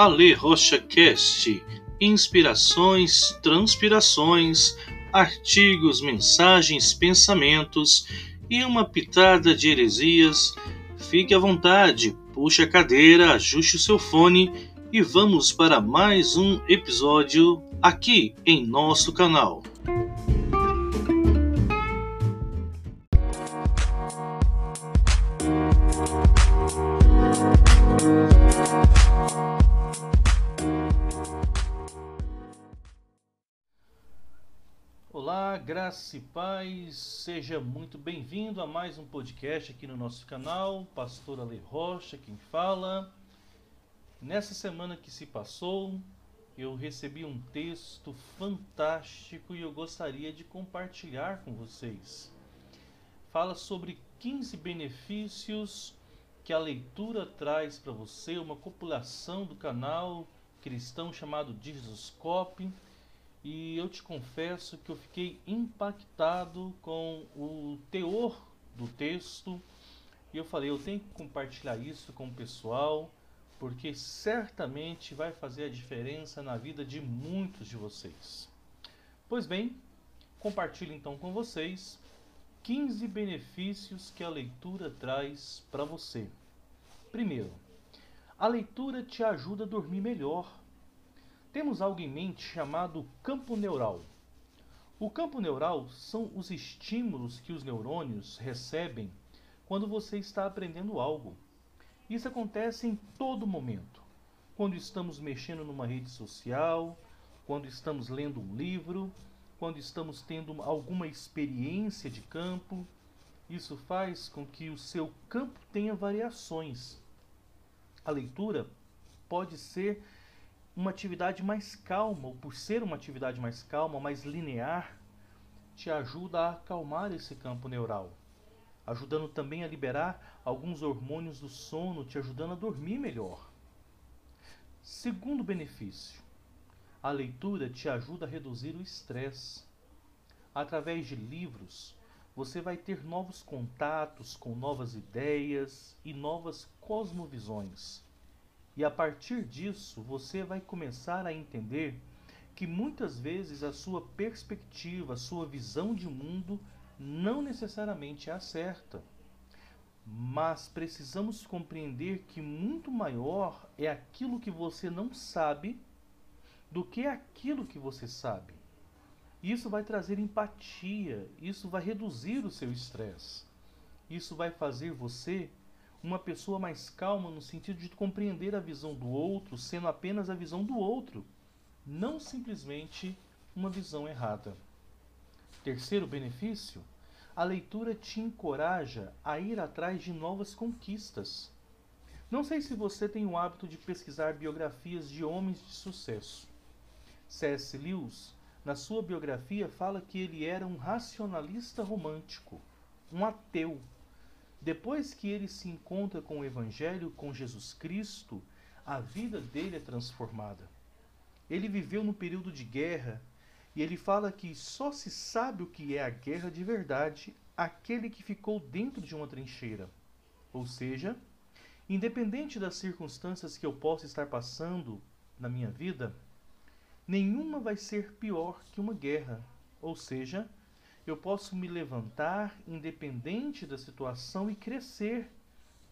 Ale Rocha Cast, inspirações, transpirações, artigos, mensagens, pensamentos e uma pitada de heresias. Fique à vontade, puxe a cadeira, ajuste o seu fone e vamos para mais um episódio aqui em nosso canal. Graça e paz, seja muito bem-vindo a mais um podcast aqui no nosso canal. Pastor Ale Rocha, quem fala. Nessa semana que se passou, eu recebi um texto fantástico e eu gostaria de compartilhar com vocês. Fala sobre 15 benefícios que a leitura traz para você, uma compilação do canal cristão chamado Jesuscope e eu te confesso que eu fiquei impactado com o teor do texto e eu falei, eu tenho que compartilhar isso com o pessoal, porque certamente vai fazer a diferença na vida de muitos de vocês. Pois bem, compartilho então com vocês 15 benefícios que a leitura traz para você. Primeiro, a leitura te ajuda a dormir melhor. Temos algo em mente chamado campo neural. O campo neural são os estímulos que os neurônios recebem quando você está aprendendo algo. Isso acontece em todo momento. Quando estamos mexendo numa rede social, quando estamos lendo um livro, quando estamos tendo alguma experiência de campo. Isso faz com que o seu campo tenha variações. A leitura pode ser uma atividade mais calma, ou por ser uma atividade mais calma, mais linear, te ajuda a acalmar esse campo neural, ajudando também a liberar alguns hormônios do sono, te ajudando a dormir melhor. Segundo benefício, a leitura te ajuda a reduzir o estresse. Através de livros, você vai ter novos contatos com novas ideias e novas cosmovisões. E a partir disso, você vai começar a entender que muitas vezes a sua perspectiva, a sua visão de mundo não necessariamente é a certa. Mas precisamos compreender que muito maior é aquilo que você não sabe do que aquilo que você sabe. Isso vai trazer empatia, isso vai reduzir o seu estresse. Isso vai fazer você uma pessoa mais calma no sentido de compreender a visão do outro sendo apenas a visão do outro, não simplesmente uma visão errada. Terceiro benefício, a leitura te encoraja a ir atrás de novas conquistas. Não sei se você tem o hábito de pesquisar biografias de homens de sucesso. C.S. Lewis, na sua biografia, fala que ele era um racionalista romântico, um ateu depois que ele se encontra com o Evangelho, com Jesus Cristo, a vida dele é transformada. Ele viveu no período de guerra e ele fala que só se sabe o que é a guerra de verdade aquele que ficou dentro de uma trincheira. Ou seja, independente das circunstâncias que eu possa estar passando na minha vida, nenhuma vai ser pior que uma guerra. Ou seja, eu posso me levantar independente da situação e crescer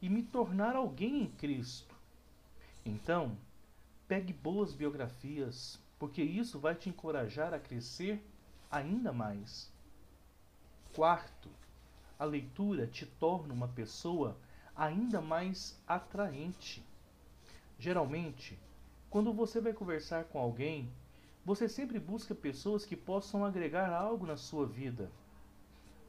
e me tornar alguém em Cristo. Então, pegue boas biografias, porque isso vai te encorajar a crescer ainda mais. Quarto, a leitura te torna uma pessoa ainda mais atraente. Geralmente, quando você vai conversar com alguém, você sempre busca pessoas que possam agregar algo na sua vida.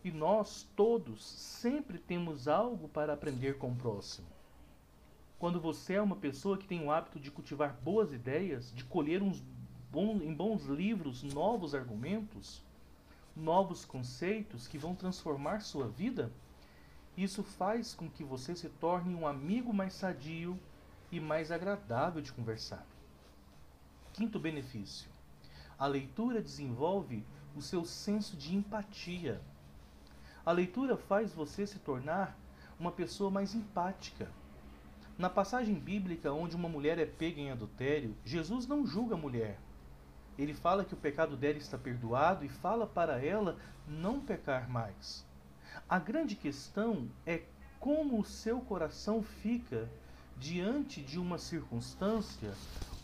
E nós todos sempre temos algo para aprender com o próximo. Quando você é uma pessoa que tem o hábito de cultivar boas ideias, de colher uns bons, em bons livros novos argumentos, novos conceitos que vão transformar sua vida, isso faz com que você se torne um amigo mais sadio e mais agradável de conversar. Quinto benefício: a leitura desenvolve o seu senso de empatia. A leitura faz você se tornar uma pessoa mais empática. Na passagem bíblica onde uma mulher é pega em adultério, Jesus não julga a mulher. Ele fala que o pecado dela está perdoado e fala para ela não pecar mais. A grande questão é como o seu coração fica diante de uma circunstância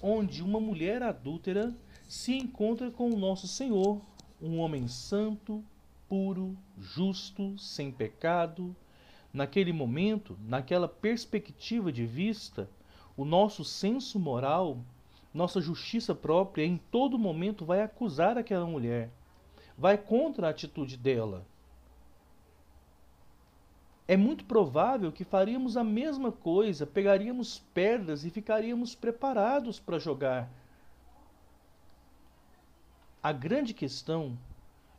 onde uma mulher adúltera se encontra com o nosso Senhor, um homem santo, puro, justo, sem pecado. Naquele momento, naquela perspectiva de vista, o nosso senso moral, nossa justiça própria, em todo momento vai acusar aquela mulher, vai contra a atitude dela é muito provável que faríamos a mesma coisa, pegaríamos pedras e ficaríamos preparados para jogar. A grande questão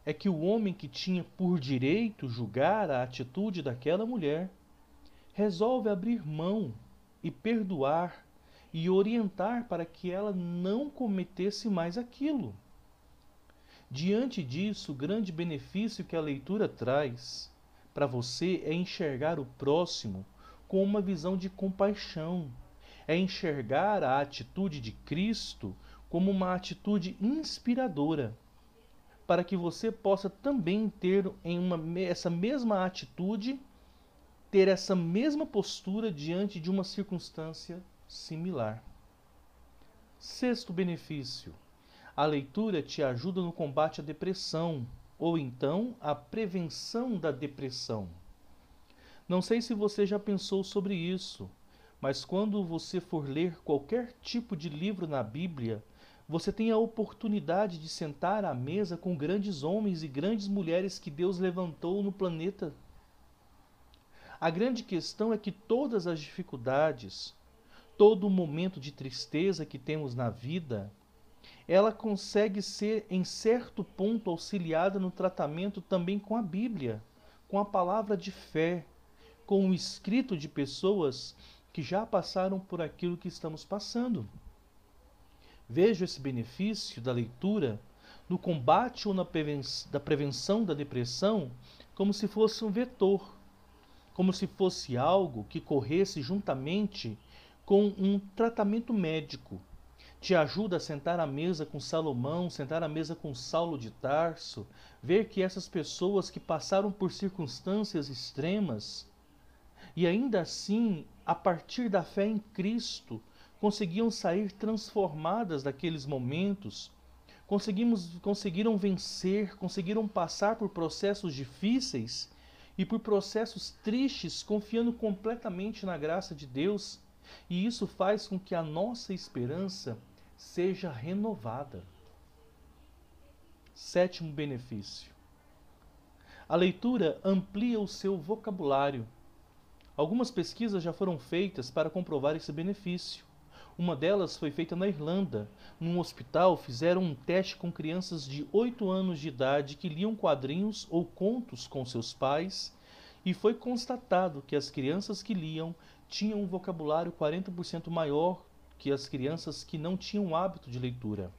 é que o homem que tinha por direito julgar a atitude daquela mulher resolve abrir mão e perdoar e orientar para que ela não cometesse mais aquilo. Diante disso, o grande benefício que a leitura traz para você é enxergar o próximo com uma visão de compaixão, é enxergar a atitude de Cristo como uma atitude inspiradora, para que você possa também ter em uma, essa mesma atitude, ter essa mesma postura diante de uma circunstância similar. Sexto benefício: a leitura te ajuda no combate à depressão, ou então a prevenção da depressão. Não sei se você já pensou sobre isso, mas quando você for ler qualquer tipo de livro na Bíblia, você tem a oportunidade de sentar à mesa com grandes homens e grandes mulheres que Deus levantou no planeta. A grande questão é que todas as dificuldades, todo momento de tristeza que temos na vida, ela consegue ser, em certo ponto, auxiliada no tratamento também com a Bíblia, com a palavra de fé, com o escrito de pessoas que já passaram por aquilo que estamos passando. Vejo esse benefício da leitura no combate ou na prevenção, da prevenção da depressão como se fosse um vetor, como se fosse algo que corresse juntamente com um tratamento médico. Te ajuda a sentar à mesa com Salomão, sentar à mesa com Saulo de Tarso, ver que essas pessoas que passaram por circunstâncias extremas e ainda assim, a partir da fé em Cristo, conseguiam sair transformadas daqueles momentos, conseguimos, conseguiram vencer, conseguiram passar por processos difíceis e por processos tristes, confiando completamente na graça de Deus. E isso faz com que a nossa esperança seja renovada. Sétimo benefício. A leitura amplia o seu vocabulário. Algumas pesquisas já foram feitas para comprovar esse benefício. Uma delas foi feita na Irlanda. Num hospital, fizeram um teste com crianças de 8 anos de idade que liam quadrinhos ou contos com seus pais, e foi constatado que as crianças que liam tinham um vocabulário 40% maior que as crianças que não tinham hábito de leitura.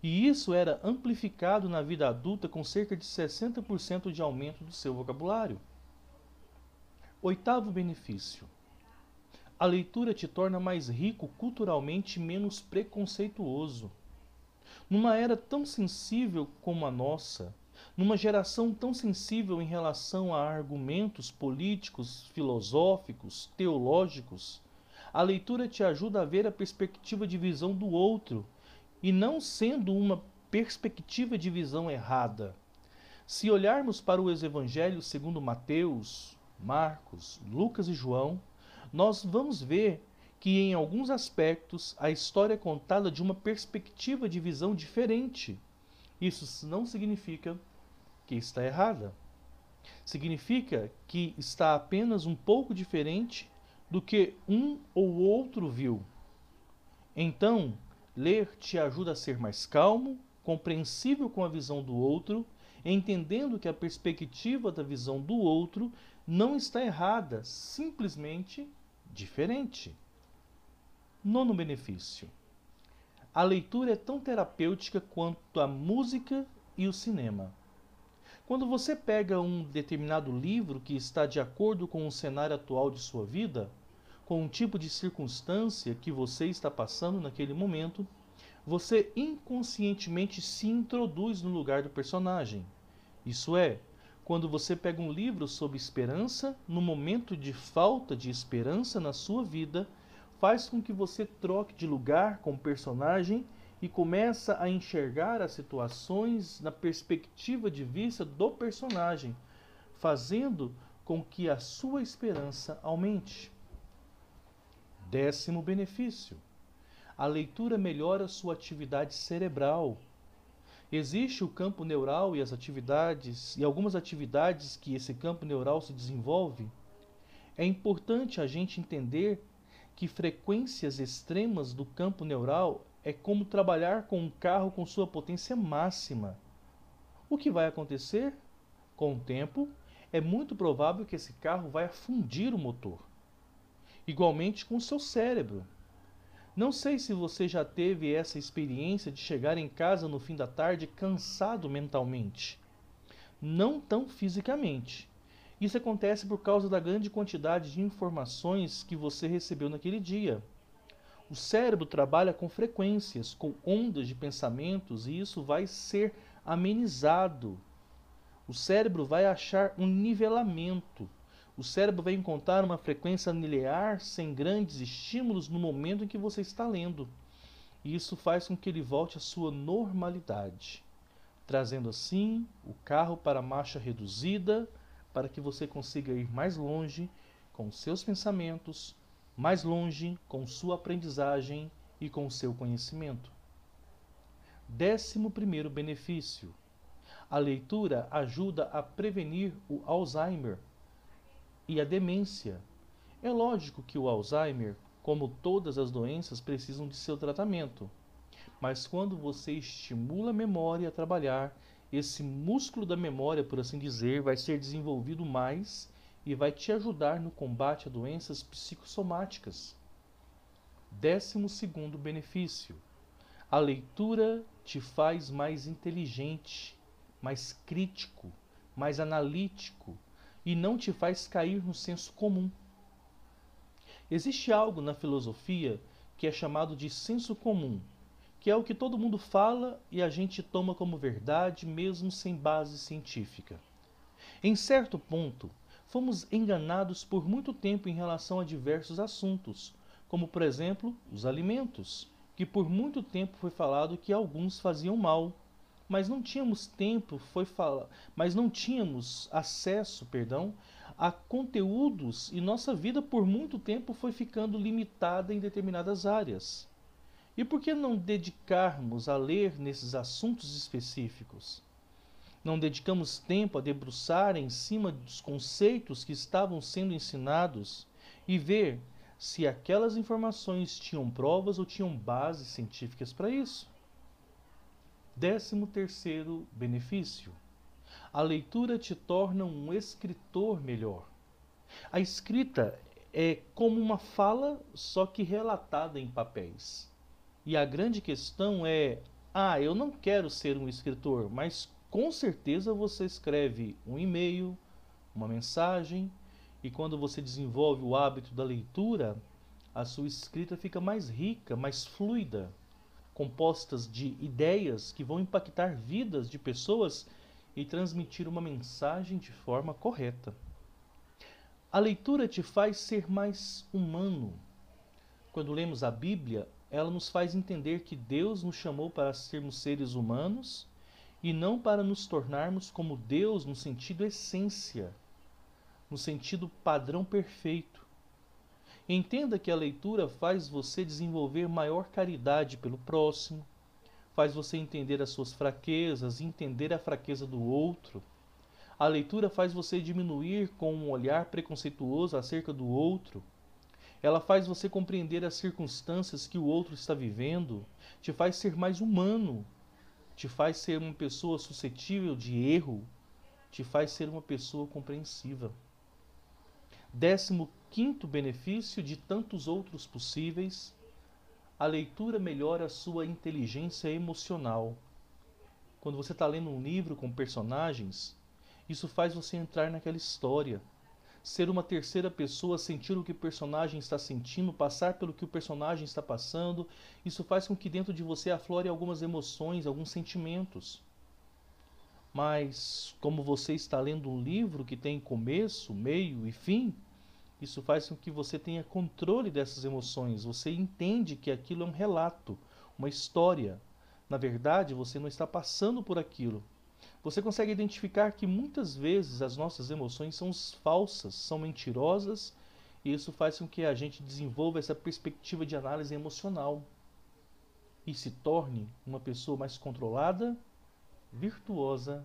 E isso era amplificado na vida adulta com cerca de 60% de aumento do seu vocabulário. Oitavo benefício: a leitura te torna mais rico culturalmente menos preconceituoso. Numa era tão sensível como a nossa, numa geração tão sensível em relação a argumentos políticos, filosóficos, teológicos, a leitura te ajuda a ver a perspectiva de visão do outro e não sendo uma perspectiva de visão errada. Se olharmos para os evangelhos segundo Mateus, Marcos, Lucas e João, nós vamos ver que em alguns aspectos a história é contada de uma perspectiva de visão diferente. Isso não significa que está errada. Significa que está apenas um pouco diferente do que um ou outro viu. Então, ler te ajuda a ser mais calmo, compreensível com a visão do outro, entendendo que a perspectiva da visão do outro não está errada, simplesmente diferente. Nono benefício. A leitura é tão terapêutica quanto a música e o cinema. Quando você pega um determinado livro que está de acordo com o cenário atual de sua vida, com um tipo de circunstância que você está passando naquele momento, você inconscientemente se introduz no lugar do personagem. Isso é, quando você pega um livro sobre esperança, no momento de falta de esperança na sua vida, faz com que você troque de lugar com o personagem e começa a enxergar as situações na perspectiva de vista do personagem, fazendo com que a sua esperança aumente. Décimo benefício: a leitura melhora sua atividade cerebral. Existe o campo neural e as atividades e algumas atividades que esse campo neural se desenvolve. É importante a gente entender que frequências extremas do campo neural é como trabalhar com um carro com sua potência máxima. O que vai acontecer? Com o tempo, é muito provável que esse carro vai afundir o motor. Igualmente com o seu cérebro. Não sei se você já teve essa experiência de chegar em casa no fim da tarde cansado mentalmente. Não tão fisicamente. Isso acontece por causa da grande quantidade de informações que você recebeu naquele dia. O cérebro trabalha com frequências, com ondas de pensamentos, e isso vai ser amenizado. O cérebro vai achar um nivelamento o cérebro vai encontrar uma frequência linear sem grandes estímulos no momento em que você está lendo. E isso faz com que ele volte à sua normalidade, trazendo assim o carro para a marcha reduzida, para que você consiga ir mais longe com seus pensamentos, mais longe com sua aprendizagem e com seu conhecimento. Décimo primeiro benefício: a leitura ajuda a prevenir o Alzheimer e a demência. É lógico que o Alzheimer, como todas as doenças, precisam de seu tratamento. Mas quando você estimula a memória a trabalhar, esse músculo da memória, por assim dizer, vai ser desenvolvido mais e vai te ajudar no combate a doenças psicossomáticas. Décimo segundo benefício: a leitura te faz mais inteligente, mais crítico, mais analítico, e não te faz cair no senso comum. Existe algo na filosofia que é chamado de senso comum, que é o que todo mundo fala e a gente toma como verdade mesmo sem base científica. Em certo ponto, fomos enganados por muito tempo em relação a diversos assuntos, como por exemplo os alimentos, que por muito tempo foi falado que alguns faziam mal, mas não tínhamos tempo, foi falar, mas não tínhamos acesso, perdão, a conteúdos e nossa vida por muito tempo foi ficando limitada em determinadas áreas. E por que não dedicarmos a ler nesses assuntos específicos? Não dedicamos tempo a debruçar em cima dos conceitos que estavam sendo ensinados e ver se aquelas informações tinham provas ou tinham bases científicas para isso? Décimo terceiro benefício. A leitura te torna um escritor melhor. A escrita é como uma fala, só que relatada em papéis. E a grande questão é: ah, eu não quero ser um escritor, mas com certeza você escreve um e-mail, uma mensagem, e quando você desenvolve o hábito da leitura, a sua escrita fica mais rica, mais fluida compostas de ideias que vão impactar vidas de pessoas e transmitir uma mensagem de forma correta. A leitura te faz ser mais humano. Quando lemos a Bíblia, ela nos faz entender que Deus nos chamou para sermos seres humanos e não para nos tornarmos como Deus no sentido essência, no sentido padrão perfeito. Entenda que a leitura faz você desenvolver maior caridade pelo próximo, faz você entender as suas fraquezas, entender a fraqueza do outro. A leitura faz você diminuir com um olhar preconceituoso acerca do outro. Ela faz você compreender as circunstâncias que o outro está vivendo, te faz ser mais humano, te faz ser uma pessoa suscetível de erro, te faz ser uma pessoa compreensiva. Décimo quinto benefício de tantos outros possíveis, a leitura melhora a sua inteligência emocional. Quando você está lendo um livro com personagens, isso faz você entrar naquela história. ser uma terceira pessoa, sentir o que o personagem está sentindo, passar pelo que o personagem está passando. Isso faz com que dentro de você aflore algumas emoções, alguns sentimentos. Mas, como você está lendo um livro que tem começo, meio e fim, isso faz com que você tenha controle dessas emoções. Você entende que aquilo é um relato, uma história. Na verdade, você não está passando por aquilo. Você consegue identificar que muitas vezes as nossas emoções são falsas, são mentirosas, e isso faz com que a gente desenvolva essa perspectiva de análise emocional e se torne uma pessoa mais controlada, virtuosa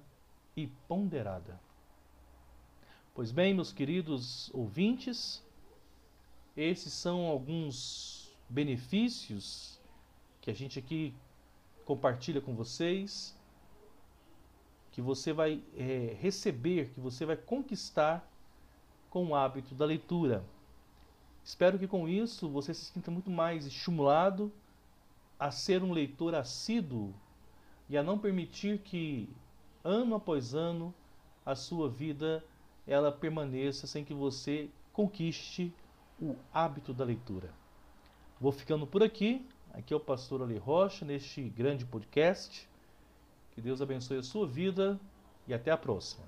e ponderada. Pois bem, meus queridos ouvintes, esses são alguns benefícios que a gente aqui compartilha com vocês que você vai é, receber, que você vai conquistar com o hábito da leitura. Espero que com isso você se sinta muito mais estimulado a ser um leitor assíduo e a não permitir que ano após ano a sua vida ela permaneça sem que você conquiste o hábito da leitura. Vou ficando por aqui. Aqui é o pastor ali Rocha neste grande podcast. Que Deus abençoe a sua vida e até a próxima.